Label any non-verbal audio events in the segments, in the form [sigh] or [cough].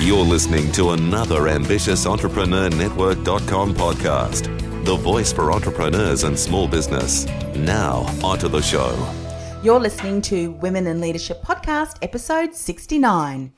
You're listening to another ambitious Entrepreneur Network.com podcast, the voice for entrepreneurs and small business. Now, onto the show. You're listening to Women in Leadership Podcast, episode 69.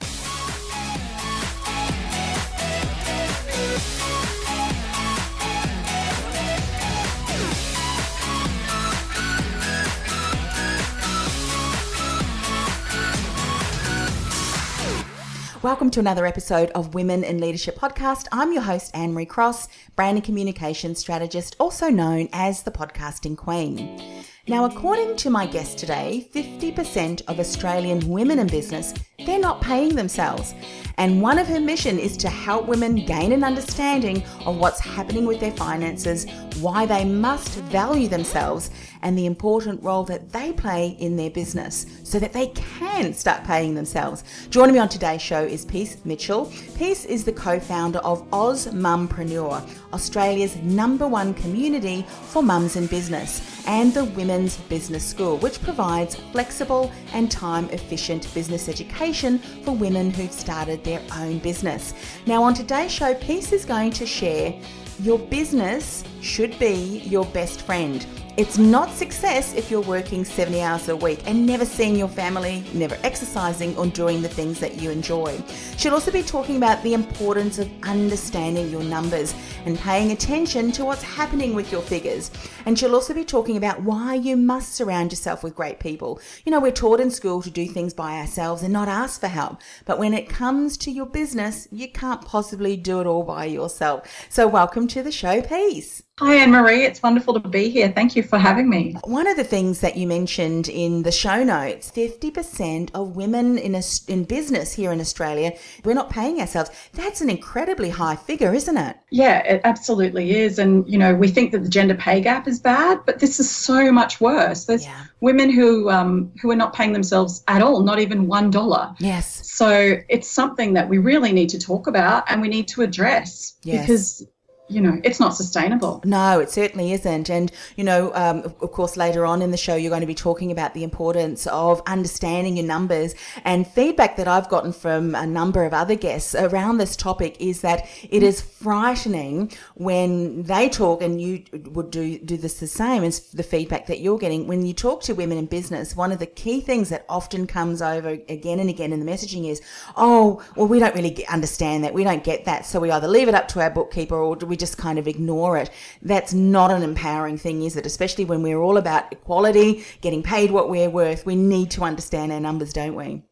Welcome to another episode of Women in Leadership Podcast. I'm your host, Anne Marie Cross, brand and communication strategist, also known as the podcasting queen. Now, according to my guest today, 50% of Australian women in business, they're not paying themselves. And one of her mission is to help women gain an understanding of what's happening with their finances, why they must value themselves, and the important role that they play in their business so that they can start paying themselves. Joining me on today's show is Peace Mitchell. Peace is the co founder of Oz Mumpreneur, Australia's number one community for mums in business, and the Women's Business School, which provides flexible and time efficient business education for women who've started their own business. Now, on today's show, Peace is going to share your business should be your best friend. It's not success if you're working 70 hours a week and never seeing your family, never exercising or doing the things that you enjoy. She'll also be talking about the importance of understanding your numbers and paying attention to what's happening with your figures. And she'll also be talking about why you must surround yourself with great people. You know, we're taught in school to do things by ourselves and not ask for help. But when it comes to your business, you can't possibly do it all by yourself. So, welcome to the show, Peace. Hi, Anne Marie. It's wonderful to be here. Thank you for having me. One of the things that you mentioned in the show notes 50% of women in, a, in business here in Australia, we're not paying ourselves. That's an incredibly high figure, isn't it? Yeah, it absolutely is. And, you know, we think that the gender pay gap is bad, but this is so much worse. There's yeah. women who, um, who are not paying themselves at all, not even $1. Yes. So it's something that we really need to talk about and we need to address yes. because you know, it's not sustainable. No, it certainly isn't. And, you know, um, of course, later on in the show, you're going to be talking about the importance of understanding your numbers. And feedback that I've gotten from a number of other guests around this topic is that it is frightening when they talk, and you would do, do this the same as the feedback that you're getting. When you talk to women in business, one of the key things that often comes over again and again in the messaging is, oh, well, we don't really understand that. We don't get that. So we either leave it up to our bookkeeper or we just kind of ignore it. That's not an empowering thing, is it? Especially when we're all about equality, getting paid what we're worth. We need to understand our numbers, don't we?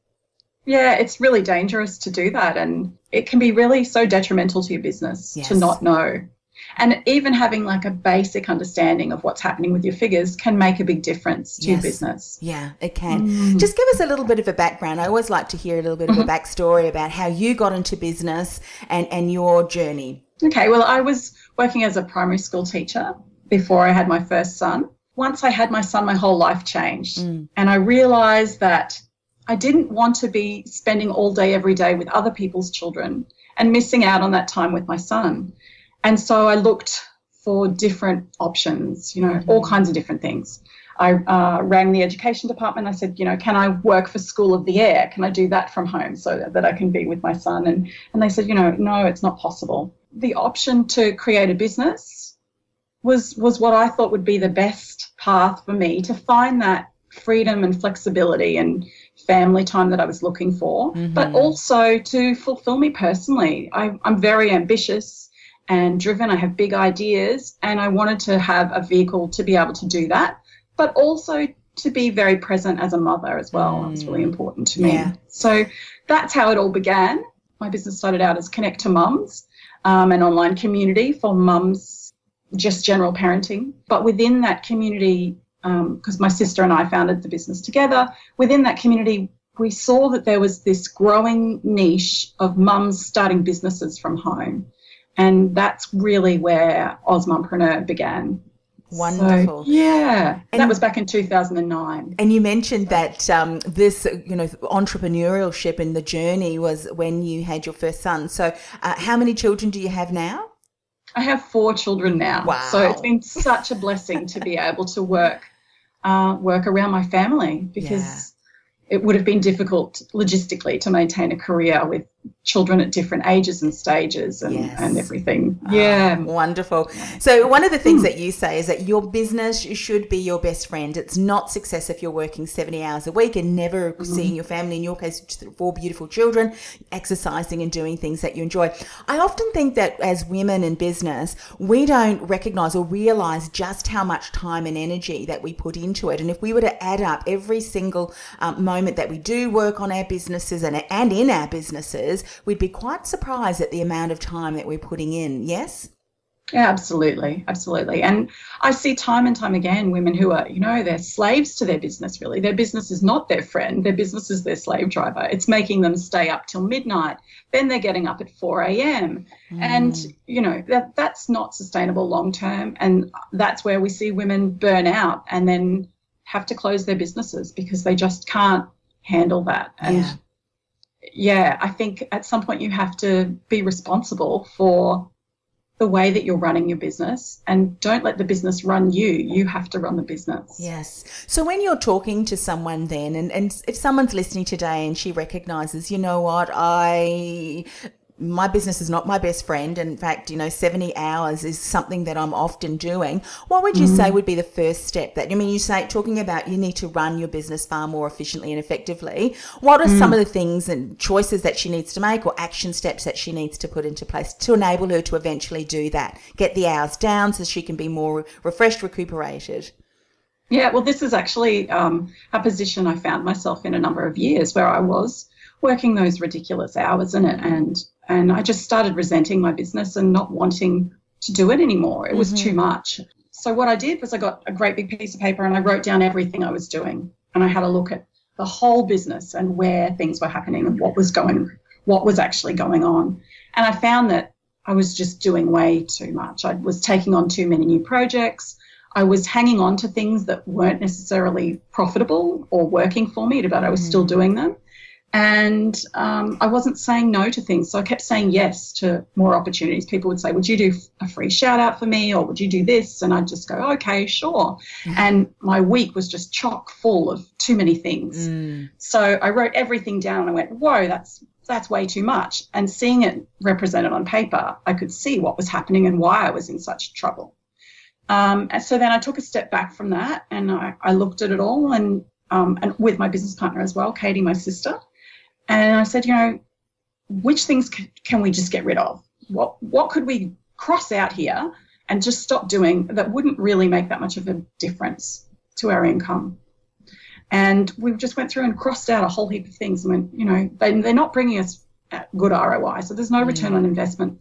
Yeah, it's really dangerous to do that. And it can be really so detrimental to your business yes. to not know. And even having like a basic understanding of what's happening with your figures can make a big difference to yes. your business. Yeah, it can. Mm. Just give us a little bit of a background. I always like to hear a little bit of a mm-hmm. backstory about how you got into business and, and your journey. Okay, well, I was working as a primary school teacher before I had my first son. Once I had my son, my whole life changed. Mm. And I realized that I didn't want to be spending all day, every day with other people's children and missing out on that time with my son. And so I looked for different options, you know, mm-hmm. all kinds of different things. I uh, rang the education department. I said, you know, can I work for School of the Air? Can I do that from home so that, that I can be with my son? And, and they said, you know, no, it's not possible the option to create a business was was what I thought would be the best path for me to find that freedom and flexibility and family time that I was looking for, mm-hmm. but also to fulfill me personally. I, I'm very ambitious and driven. I have big ideas, and I wanted to have a vehicle to be able to do that, but also to be very present as a mother as well. Mm. That's really important to me. Yeah. So that's how it all began. My business started out as Connect to Mums, um, an online community for mums, just general parenting. But within that community, because um, my sister and I founded the business together, within that community, we saw that there was this growing niche of mums starting businesses from home. And that's really where Ozmumpreneur began. Wonderful. So, yeah, and, that was back in 2009. And you mentioned that um, this, you know, entrepreneurship and the journey was when you had your first son. So, uh, how many children do you have now? I have four children now. Wow. So it's been such a blessing to be able to work uh, work around my family because yeah. it would have been difficult logistically to maintain a career with children at different ages and stages and, yes. and everything. Ah, yeah. Oh, wonderful. So, one of the things mm. that you say is that your business should be your best friend. It's not success if you're working 70 hours a week and never mm. seeing your family, in your case, four beautiful children, exercising and doing things that you enjoy. I often think that as women in business, we don't recognize or realize just how much time and energy that we put into it. And if we were to add up every single um, moment that we do work on our businesses and, and in our businesses, we'd be quite surprised at the amount of time that we're putting in. Yes? Yeah, absolutely. Absolutely. And I see time and time again women who are, you know, they're slaves to their business, really. Their business is not their friend, their business is their slave driver. It's making them stay up till midnight. Then they're getting up at 4 a.m. Mm. And, you know, that, that's not sustainable long term. And that's where we see women burn out and then have to close their businesses because they just can't handle that. And yeah yeah, I think at some point you have to be responsible for the way that you're running your business and don't let the business run you. You have to run the business. Yes. So when you're talking to someone then and, and if someone's listening today and she recognizes, you know what, I my business is not my best friend. In fact, you know, 70 hours is something that I'm often doing. What would you mm. say would be the first step that, I mean, you say, talking about you need to run your business far more efficiently and effectively. What are mm. some of the things and choices that she needs to make or action steps that she needs to put into place to enable her to eventually do that? Get the hours down so she can be more refreshed, recuperated. Yeah, well, this is actually um, a position I found myself in a number of years where I was working those ridiculous hours in it and and I just started resenting my business and not wanting to do it anymore. It was mm-hmm. too much. So what I did was I got a great big piece of paper and I wrote down everything I was doing and I had a look at the whole business and where things were happening and what was going what was actually going on. And I found that I was just doing way too much. I was taking on too many new projects. I was hanging on to things that weren't necessarily profitable or working for me, but I was still mm. doing them. And um, I wasn't saying no to things. So I kept saying yes to more opportunities. People would say, Would you do a free shout out for me? Or would you do this? And I'd just go, Okay, sure. Mm-hmm. And my week was just chock full of too many things. Mm. So I wrote everything down and I went, Whoa, that's that's way too much. And seeing it represented on paper, I could see what was happening and why I was in such trouble. Um, and so then I took a step back from that and I, I looked at it all and, um, and with my business partner as well, Katie, my sister. And I said, you know, which things can we just get rid of? What what could we cross out here and just stop doing that wouldn't really make that much of a difference to our income? And we just went through and crossed out a whole heap of things. and went, you know, they, they're not bringing us good ROI, so there's no mm. return on investment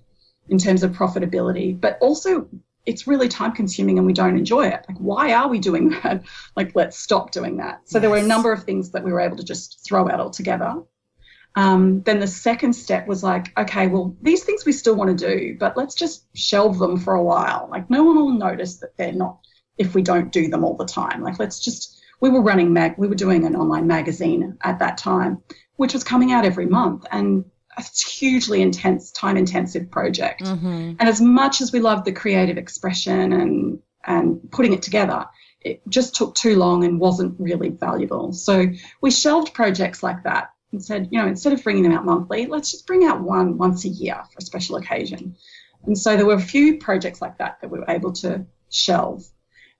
in terms of profitability. But also, it's really time consuming and we don't enjoy it. Like, why are we doing [laughs] that? Like, let's stop doing that. So yes. there were a number of things that we were able to just throw out altogether um, then the second step was like, okay, well, these things we still want to do, but let's just shelve them for a while. Like, no one will notice that they're not if we don't do them all the time. Like, let's just, we were running mag, we were doing an online magazine at that time, which was coming out every month. And it's a hugely intense, time intensive project. Mm-hmm. And as much as we loved the creative expression and, and putting it together, it just took too long and wasn't really valuable. So we shelved projects like that and said, you know, instead of bringing them out monthly, let's just bring out one once a year for a special occasion. And so there were a few projects like that that we were able to shelve.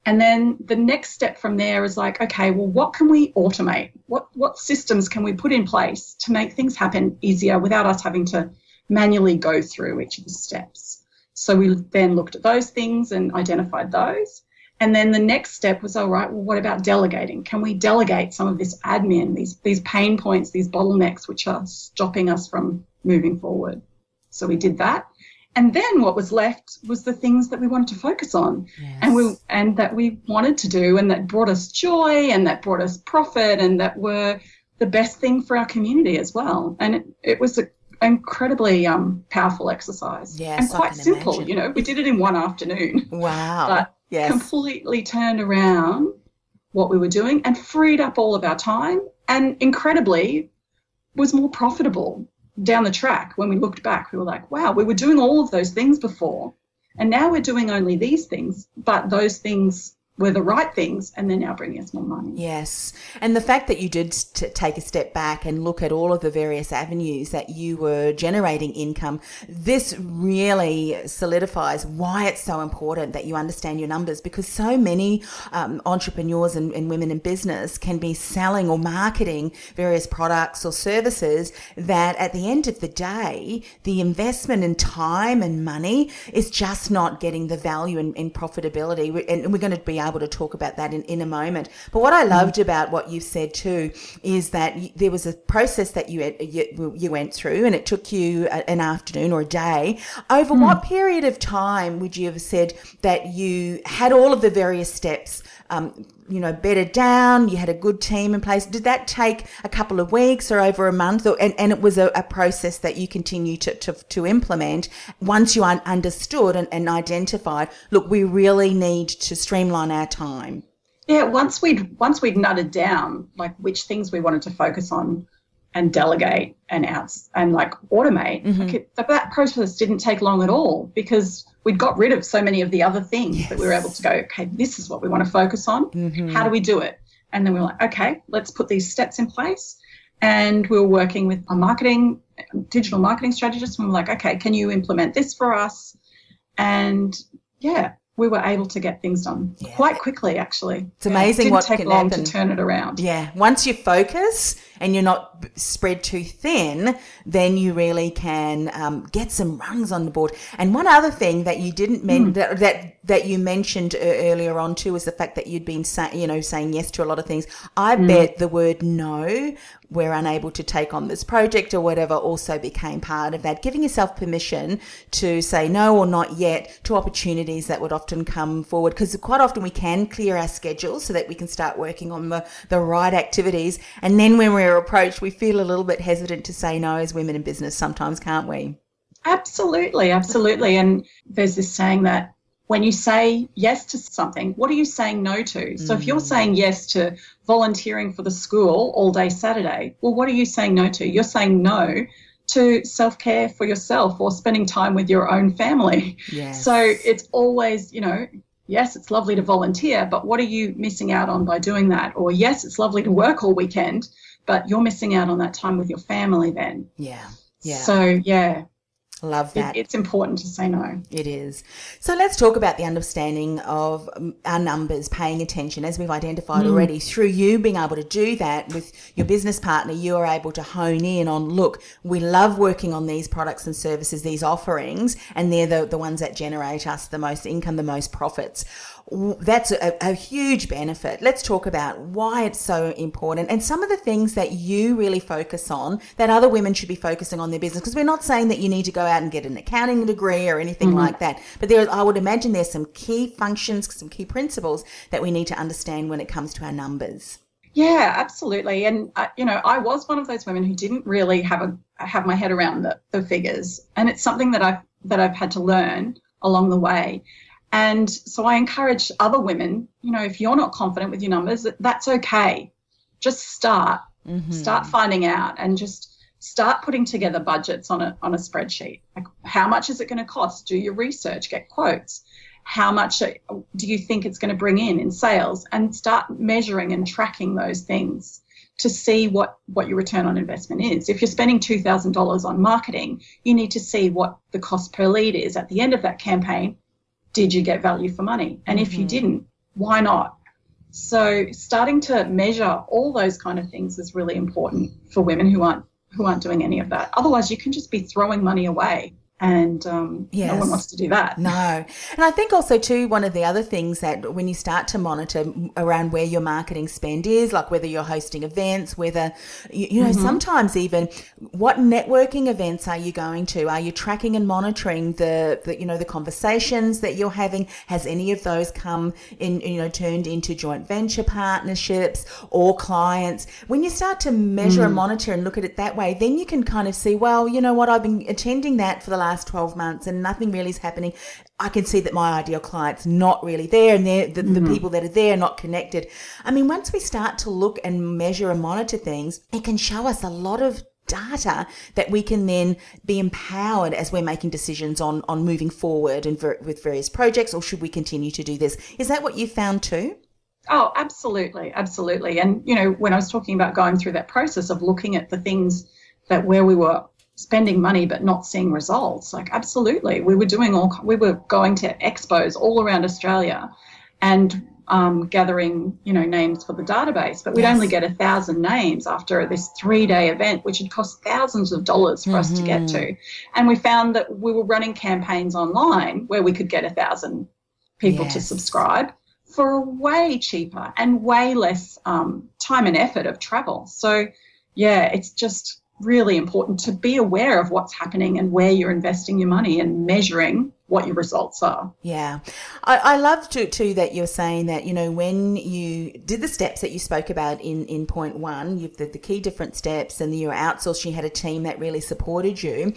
And then the next step from there is like, okay, well, what can we automate? What what systems can we put in place to make things happen easier without us having to manually go through each of the steps? So we then looked at those things and identified those. And then the next step was, all right, well, what about delegating? Can we delegate some of this admin, these these pain points, these bottlenecks which are stopping us from moving forward? So we did that. And then what was left was the things that we wanted to focus on yes. and we and that we wanted to do and that brought us joy and that brought us profit and that were the best thing for our community as well. And it, it was an incredibly um, powerful exercise Yes, and quite simple. imagine. You know, we did it in one afternoon, Wow. but yes. completely turned around what we were doing and freed up all of our time and incredibly was more profitable down the track when we looked back we were like wow we were doing all of those things before and now we're doing only these things but those things were the right things and they're now bringing us more money Yes. And the fact that you did t- take a step back and look at all of the various avenues that you were generating income, this really solidifies why it's so important that you understand your numbers because so many um, entrepreneurs and, and women in business can be selling or marketing various products or services that at the end of the day, the investment in time and money is just not getting the value and, profitability. And we're going to be able to talk about that in, in a moment. But what I loved about what you said too is that there was a process that you, you you went through, and it took you a, an afternoon or a day. Over what period of time would you have said that you had all of the various steps? Um, you know, bedded down. You had a good team in place. Did that take a couple of weeks or over a month? Or, and, and it was a, a process that you continue to, to, to implement once you un- understood and, and identified, look, we really need to streamline our time. yeah once we'd once we'd nutted down like which things we wanted to focus on and delegate and outs and like automate like mm-hmm. it, that process didn't take long at all because we'd got rid of so many of the other things that we were able to go okay this is what we want to focus on. Mm-hmm. How do we do it? And then we were like okay let's put these steps in place. And we were working with a marketing digital marketing strategist and we were like okay can you implement this for us? And yeah we were able to get things done Yeah. quite quickly actually. It's amazing it didn't what take can long happen. to turn it around. Yeah. Once you focus and you're not spread too thin, then you really can um, get some rungs on the board. And one other thing that you didn't men- that, that that you mentioned uh, earlier on too is the fact that you'd been saying, you know, saying yes to a lot of things. I bet the word no, we're unable to take on this project or whatever, also became part of that. Giving yourself permission to say no or not yet to opportunities that would often come forward, because quite often we can clear our schedules so that we can start working on the the right activities. And then when we're approached, we feel a little bit hesitant to say no as women in business sometimes, can't we? Absolutely, absolutely. And there's this saying that when you say yes to something, what are you saying no to? So if you're mm. saying yes to volunteering for the school all day Saturday, well, what are you saying no to? You're saying no to self care for yourself or spending time with your own family. Yes. So it's always, you know, yes, it's lovely to volunteer, but what are you missing out on by doing that? Or yes, it's lovely to work all weekend, but you're missing out on that time with your family then. Yeah. Yeah. So yeah, Love it, that. it's important to say no. It is. So let's talk about the understanding of um, our numbers, paying attention, as we've identified already. Through you being able to do that with your business partner, you are able to hone in on look, we love working on these products and services, these offerings, and they're the, the ones that generate us the most income, the most profits. That's a, a huge benefit. Let's talk about why it's so important and some of the things that you really focus on that other women should be focusing on their business. Because we're not saying that you need to go out and get an accounting degree or anything like that. But there, I would imagine there's some key functions, some key principles that we need to understand when it comes to our numbers. Yeah, absolutely. And uh, you know, I was one of those women who didn't really have a have my head around the, the figures, and it's something that I've that I've had to learn along the way. And so I encourage other women, you know, if you're not confident with your numbers, that's okay. Just start, mm-hmm. start finding out, and just start putting together budgets on a on a spreadsheet. Like, how much is it going to cost? Do your research, get quotes. How much do you think it's going to bring in in sales? And start measuring and tracking those things to see what what your return on investment is. If you're spending two thousand dollars on marketing, you need to see what the cost per lead is at the end of that campaign. Did you get value for money? And if you mm-hmm. didn't, why not? So starting to measure all those kind of things is really important for women who aren't who aren't doing any of that. Otherwise, you can just be throwing money away and um, yes. no one wants to do that. No, and I think also too one of the other things that when you start to monitor around where your marketing spend is, like whether you're hosting events, whether you, you know mm-hmm. sometimes even what networking events are you going to? Are you tracking and monitoring the, the you know the conversations that you're having? Has any of those come in you know turned into joint venture partnerships or clients? When you start to measure mm. and monitor and look at it that way, then you can kind of see, well, you know what, I've been attending that for the last last 12 months and nothing really is happening, I can see that my ideal client's not really there and the, mm-hmm. the people that are there are not connected. I mean, once we start to look and measure and monitor things, it can show us a lot of data that we can then be empowered as we're making decisions on on moving forward and ver- with various projects or should we continue to do this is that what you found too oh absolutely absolutely and you know when i was talking about going through that process of looking at the things that where we were spending money but not seeing results like absolutely we were doing all we were going to expos all around australia and um, gathering you know names for the database but we'd yes. only get a thousand names after this three day event which had cost thousands of dollars for mm-hmm. us to get mm-hmm. to and we found that we were running campaigns online where we could get a thousand people yes. to subscribe for way cheaper and way less um, time and effort of travel so yeah it's just really important to be aware of what's happening and where you're investing your money and measuring what your results are. Yeah. I, I love to, too that you're saying that, you know, when you did the steps that you spoke about in, in point one, you've the, the key different steps and you were outsourced, you had a team that really supported you,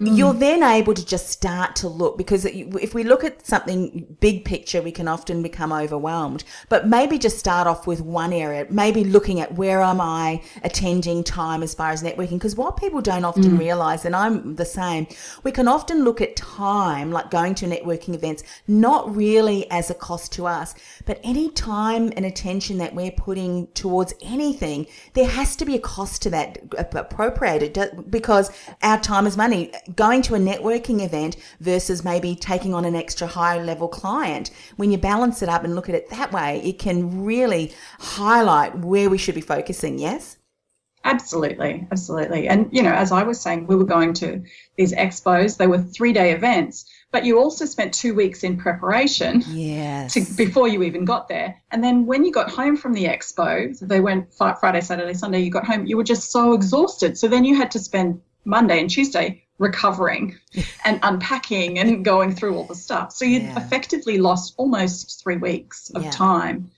mm. you're then able to just start to look because if we look at something big picture, we can often become overwhelmed, but maybe just start off with one area, maybe looking at where am I attending time as far as networking? Because what people don't often mm. realize, and I'm the same, we can often look at time, like going to networking events, not really as a cost to us, but any time and attention that we're putting towards anything, there has to be a cost to that appropriated because our time is money. Going to a networking event versus maybe taking on an extra high level client, when you balance it up and look at it that way, it can really highlight where we should be focusing. Yes? Absolutely, absolutely. And, you know, as I was saying, we were going to these expos, they were three day events, but you also spent two weeks in preparation yes. to, before you even got there. And then when you got home from the expo, so they went Friday, Saturday, Sunday, you got home, you were just so exhausted. So then you had to spend Monday and Tuesday recovering [laughs] and unpacking and going through all the stuff. So you yeah. effectively lost almost three weeks of yeah. time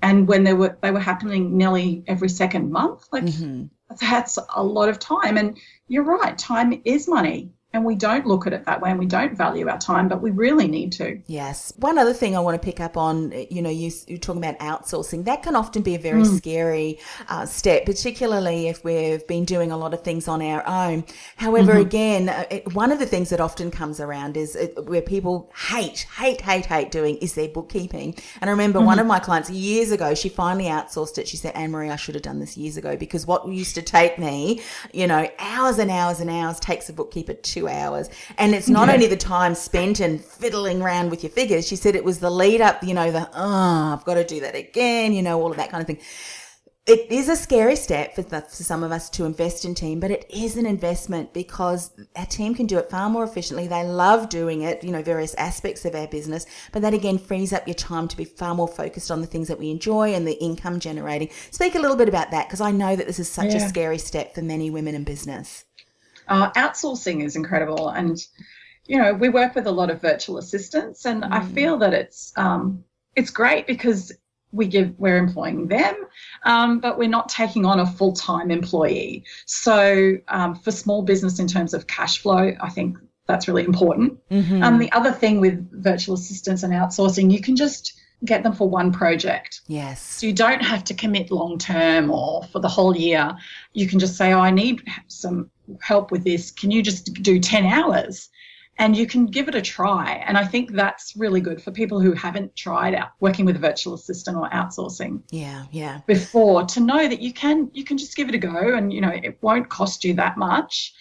and when they were they were happening nearly every second month like mm-hmm. that's a lot of time and you're right time is money and we don't look at it that way and we don't value our time but we really need to yes one other thing i want to pick up on you know you, are talking about outsourcing that can often be a very mm. scary uh, step particularly if we've been doing a lot of things on our own however mm-hmm. again uh, it, one of the things that often comes around is it, where people hate hate hate hate doing is their bookkeeping and i remember mm-hmm. one of my clients years ago she finally outsourced it she said anne marie i should have done this years ago because what used to take me you know hours and hours and hours takes a bookkeeper two hours. And it's not yeah. only the time spent and fiddling around with your figures. She said it was the lead up, you know, the, oh, I've got to do that again, you know, all of that kind of thing. It is a scary step for, the, for some of us to invest in team, but it is an investment because our team can do it far more efficiently. They love doing it, you know, various aspects of our business, but that again frees up your time to be far more focused on the things that we enjoy and the income generating. Speak a little bit about that because I know that this is such yeah. a scary step for many women in business. Uh, outsourcing is incredible, and you know we work with a lot of virtual assistants, and mm. I feel that it's um, it's great because we give we're employing them, um, but we're not taking on a full time employee. So um, for small business in terms of cash flow, I think that's really important. Mm-hmm. Um, the other thing with virtual assistants and outsourcing, you can just get them for one project. Yes. So you don't have to commit long term or for the whole year. You can just say, oh, I need some help with this. Can you just do 10 hours? And you can give it a try. And I think that's really good for people who haven't tried out working with a virtual assistant or outsourcing. Yeah, yeah. Before to know that you can you can just give it a go and you know it won't cost you that much.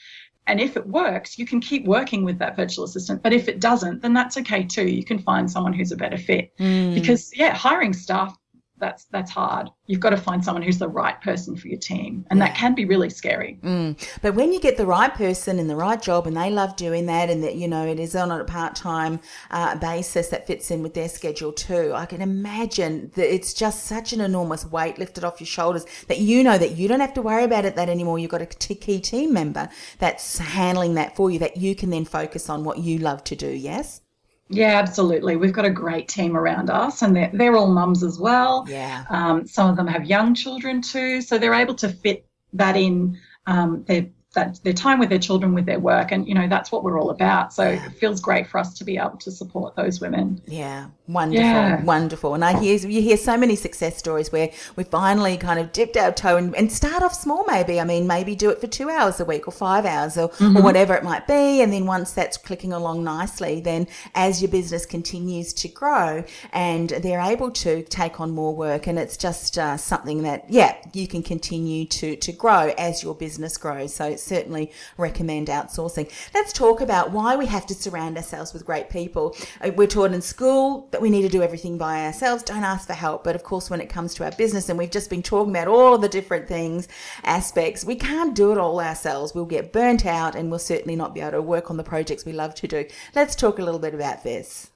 And if it works, you can keep working with that virtual assistant. But if it doesn't, then that's okay too. You can find someone who's a better fit. Mm. Because yeah, hiring staff that's that's hard. You've got to find someone who's the right person for your team, and yeah. that can be really scary. Mm. But when you get the right person in the right job, and they love doing that, and that you know it is on a part time uh, basis that fits in with their schedule too, I can imagine that it's just such an enormous weight lifted off your shoulders that you know that you don't have to worry about it that anymore. You've got a key team member that's handling that for you, that you can then focus on what you love to do. Yes. Yeah, absolutely. We've got a great team around us, and they're, they're all mums as well. Yeah. Um, some of them have young children too, so they're able to fit that in um, their that their time with their children with their work and you know that's what we're all about. So yeah. it feels great for us to be able to support those women. Yeah. Wonderful. Yeah. wonderful. And i hear you hear so many success stories where we finally kind of dipped our toe and, and start off small maybe. I mean maybe do it for two hours a week or five hours or, mm-hmm. or whatever it might be. And then once that's clicking along nicely then as your business continues to grow and they're able to take on more work and it's just uh, something that yeah you can continue to to grow as your business grows. So certainly recommend outsourcing. Let's talk about why we have to surround ourselves with great people. Uh, we're taught in school that we need to do everything by ourselves, don't ask for help. But of course, when it comes to our business, and we've just been talking about all of the different things, aspects, we can't do it all ourselves. We'll get burnt out and we'll certainly not be able to work on the projects we love to do. Let's talk a little bit about this.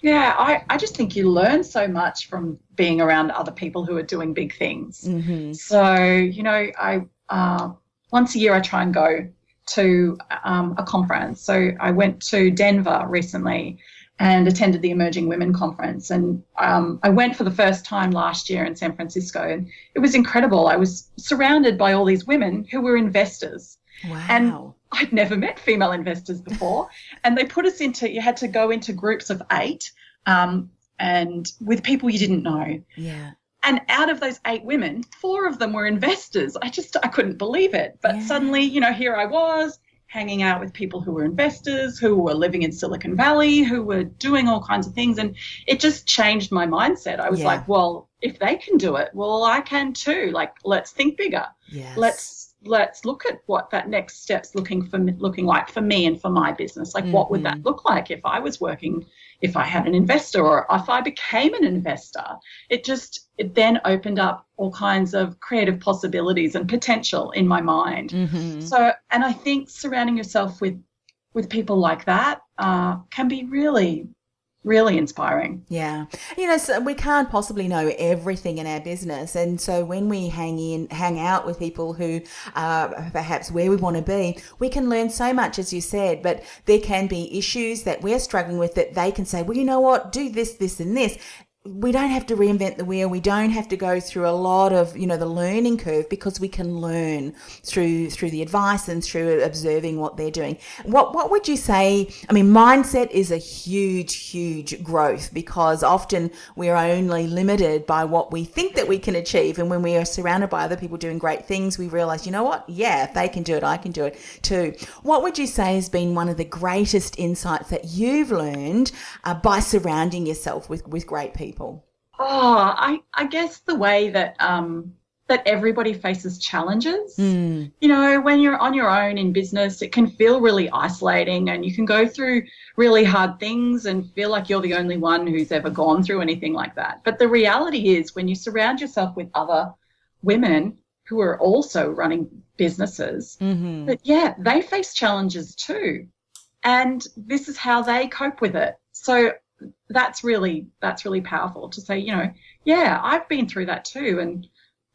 Yeah, I, I just think you learn so much from being around other people who are doing big things. Mm-hmm. So, you know, I uh, once a year I try and go to um, a conference. So I went to Denver recently and attended the Emerging Women Conference. And um, I went for the first time last year in San Francisco, and it was incredible. I was surrounded by all these women who were investors. Wow. And I'd never met female investors before. [laughs] and they put us into, you had to go into groups of eight um, and with people you didn't know. Yeah. And out of those eight women, four of them were investors. I just I couldn't believe it. But yeah. suddenly, you know, here I was hanging out with people who were investors, who were living in Silicon Valley, who were doing all kinds of things. And it just changed my mindset. I was yeah. like, well, if they can do it, well, I can too. Like, let's think bigger. Yes. Let's let's look at what that next step's looking for looking like for me and for my business. Like, mm-hmm. what would that mm-hmm. look like if I was working if I had an investor or if I became an investor. It just, it then opened up all kinds of creative possibilities and potential in my mind. Mm-hmm. So, and I think surrounding yourself with, with people like that uh, can be really really inspiring. Yeah. You know, so we can't possibly know everything in our business. And so when we hang in, hang out with people who are perhaps where we want to be, we can learn so much, as you said, but there can be issues that we're struggling with that they can say, well, you know what, do this, this, and this we don't have to reinvent the wheel. We don't have to go through a lot of, you know, the learning curve because we can learn through through the advice and through observing what they're doing. What what would you say? I mean, mindset is a huge, huge growth because often we're only limited by what we think that we can achieve. And when we are surrounded by other people doing great things, we realize, you know what? Yeah, if they can do it, I can do it too. What would you say has been one of the greatest insights that you've learned uh, by surrounding yourself with with great people? People? Oh, I, I guess the way that um, that everybody faces challenges. Mm. You know, when you're on your own in business, it can feel really isolating and you can go through really hard things and feel like you're the only one who's ever gone through anything like that. But the reality is, when you surround yourself with other women who are also running businesses, mm-hmm. but yeah, they face challenges too. And this is how they cope with it. So that's really that's really powerful to say, you know, yeah, I've been through that too, and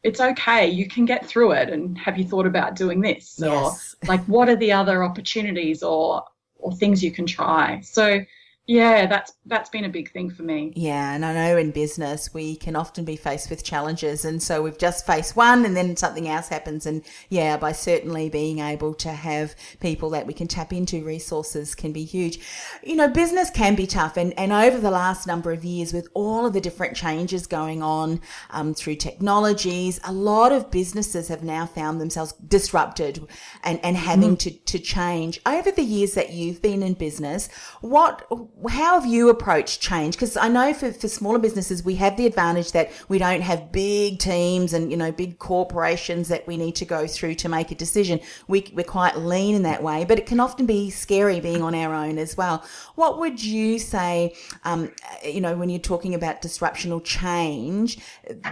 it's okay. You can get through it. And have you thought about doing this? Yes. Or like, what are the other opportunities or or things you can try? So yeah, that's that's been a big thing for me. Yeah, and I know in business we can often be faced with challenges, and so we've just faced one, and then something else happens. And yeah, by certainly being able to have people that we can tap into, resources can be huge. You know, business can be tough, and and over the last number of years, with all of the different changes going on um, through technologies, a lot of businesses have now found themselves disrupted and and having mm. to to change. Over the years that you've been in business, what how have you approached change? Because I know for, for smaller businesses, we have the advantage that we don't have big teams and, you know, big corporations that we need to go through to make a decision. We, we're quite lean in that way, but it can often be scary being on our own as well. What would you say, um, you know, when you're talking about disruption or change,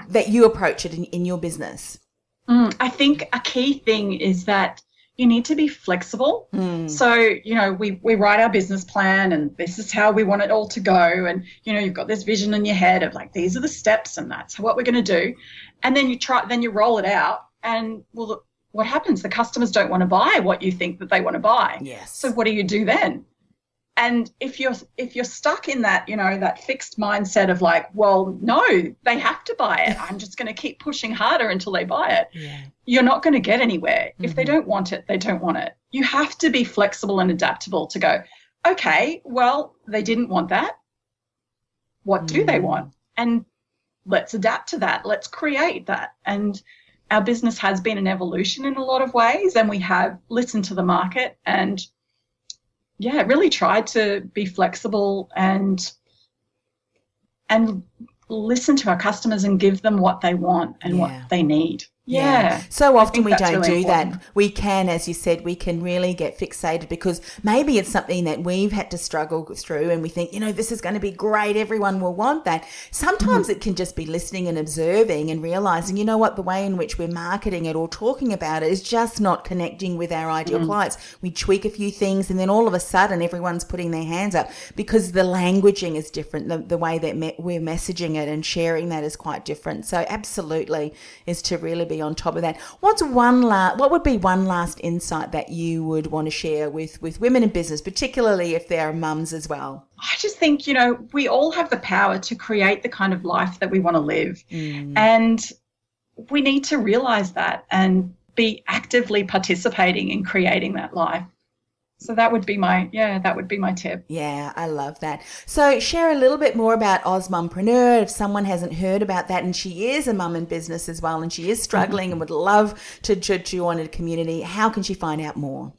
that you approach it in, in your business? Mm, I think a key thing is that you need to be flexible. Mm. So, you know, we, we write our business plan and this is how we want it all to go. And, you know, you've got this vision in your head of like, these are the steps and that's what we're going to do. And then you try, then you roll it out and well, what happens? The customers don't want to buy what you think that they want to buy. Yes. So what do you do then? And if you're if you're stuck in that you know that fixed mindset of like well no they have to buy it i'm just going to keep pushing harder until they buy it yeah. you're not going to get anywhere mm-hmm. if they mm-hmm. don't want it they don't want it you have to be flexible and adaptable to go okay well they didn't want that what mm-hmm. do they mm. want and let's adapt to that let's create that and our business has been an evolution in a lot of ways and we have listened to the market and yeah, really tried to be flexible and and listen to our customers and give them what they want and yeah. what they need. Yeah. yeah. So often we don't really do important. that. We can, as you said, we can really get fixated because maybe it's something that we've had to struggle through and we think, you know, this is going to be great. Everyone will want that. Sometimes mm-hmm. it can just be listening and observing and realizing, you know what, the way in which we're marketing it or talking about it is just not connecting with our ideal mm-hmm. clients. We tweak a few things and then all of a sudden everyone's putting their hands up because the languaging is different. The, the way that me- we're messaging it and sharing that is quite different. So absolutely is to really be on top of that. What's one la- What would be one last insight that you would want to share with with women in business, particularly if they're mums as well? I just think you know we all have the power to create the kind of life that we want to live, mm. and we need to realize that and be actively participating in creating that life. So that would be my yeah, that would be my tip. Yeah, I love that. So share a little bit more about Ozmumpreneur if someone hasn't heard about that and she is a mum in business as well and she is struggling mm-hmm. and would love to, to join a community. How can she find out more?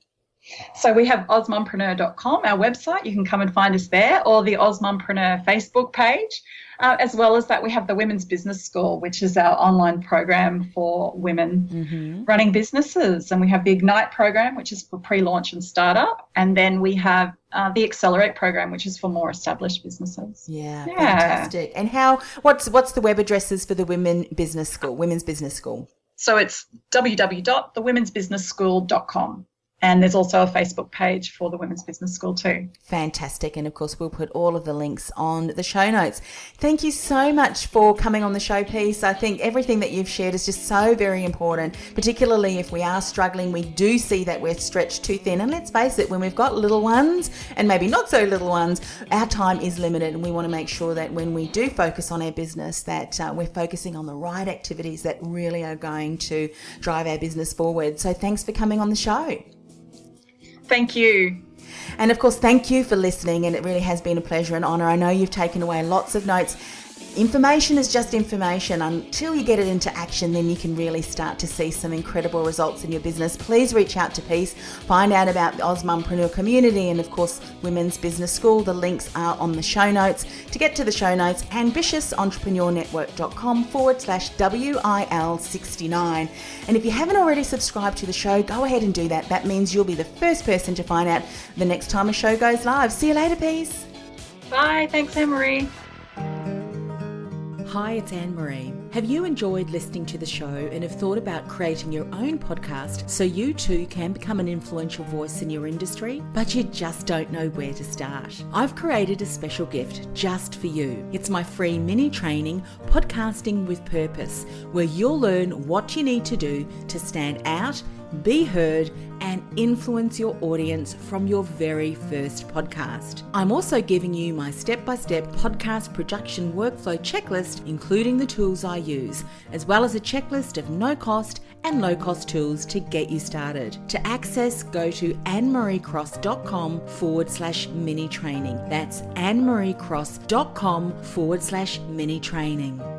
So we have ozmumpreneur.com, our website. You can come and find us there, or the Ozmumpreneur Facebook page. Uh, as well as that, we have the Women's Business School, which is our online program for women mm-hmm. running businesses. And we have the Ignite program, which is for pre launch and startup. And then we have uh, the Accelerate program, which is for more established businesses. Yeah, yeah, fantastic. And how? What's what's the web addresses for the Women Business School, Women's Business School? So it's www.thewomensbusinessschool.com. And there's also a Facebook page for the Women's Business School too. Fantastic. And of course, we'll put all of the links on the show notes. Thank you so much for coming on the show Peace. I think everything that you've shared is just so very important, particularly if we are struggling. We do see that we're stretched too thin. And let's face it, when we've got little ones and maybe not so little ones, our time is limited. And we want to make sure that when we do focus on our business, that uh, we're focusing on the right activities that really are going to drive our business forward. So thanks for coming on the show. Thank you. And of course, thank you for listening. And it really has been a pleasure and honour. I know you've taken away lots of notes. Information is just information. Until you get it into action, then you can really start to see some incredible results in your business. Please reach out to Peace, find out about the Ozmumpreneur community, and of course, Women's Business School. The links are on the show notes. To get to the show notes, ambitiousentrepreneurnetwork.com forward slash WIL69. And if you haven't already subscribed to the show, go ahead and do that. That means you'll be the first person to find out the next time a show goes live. See you later, Peace. Bye. Thanks, Anne Marie. Hi, it's Anne Marie. Have you enjoyed listening to the show and have thought about creating your own podcast so you too can become an influential voice in your industry, but you just don't know where to start? I've created a special gift just for you. It's my free mini training, Podcasting with Purpose, where you'll learn what you need to do to stand out be heard, and influence your audience from your very first podcast. I'm also giving you my step by step podcast production workflow checklist, including the tools I use, as well as a checklist of no cost and low cost tools to get you started. To access, go to annemariecross.com forward slash mini training. That's annemariecross.com forward slash mini training.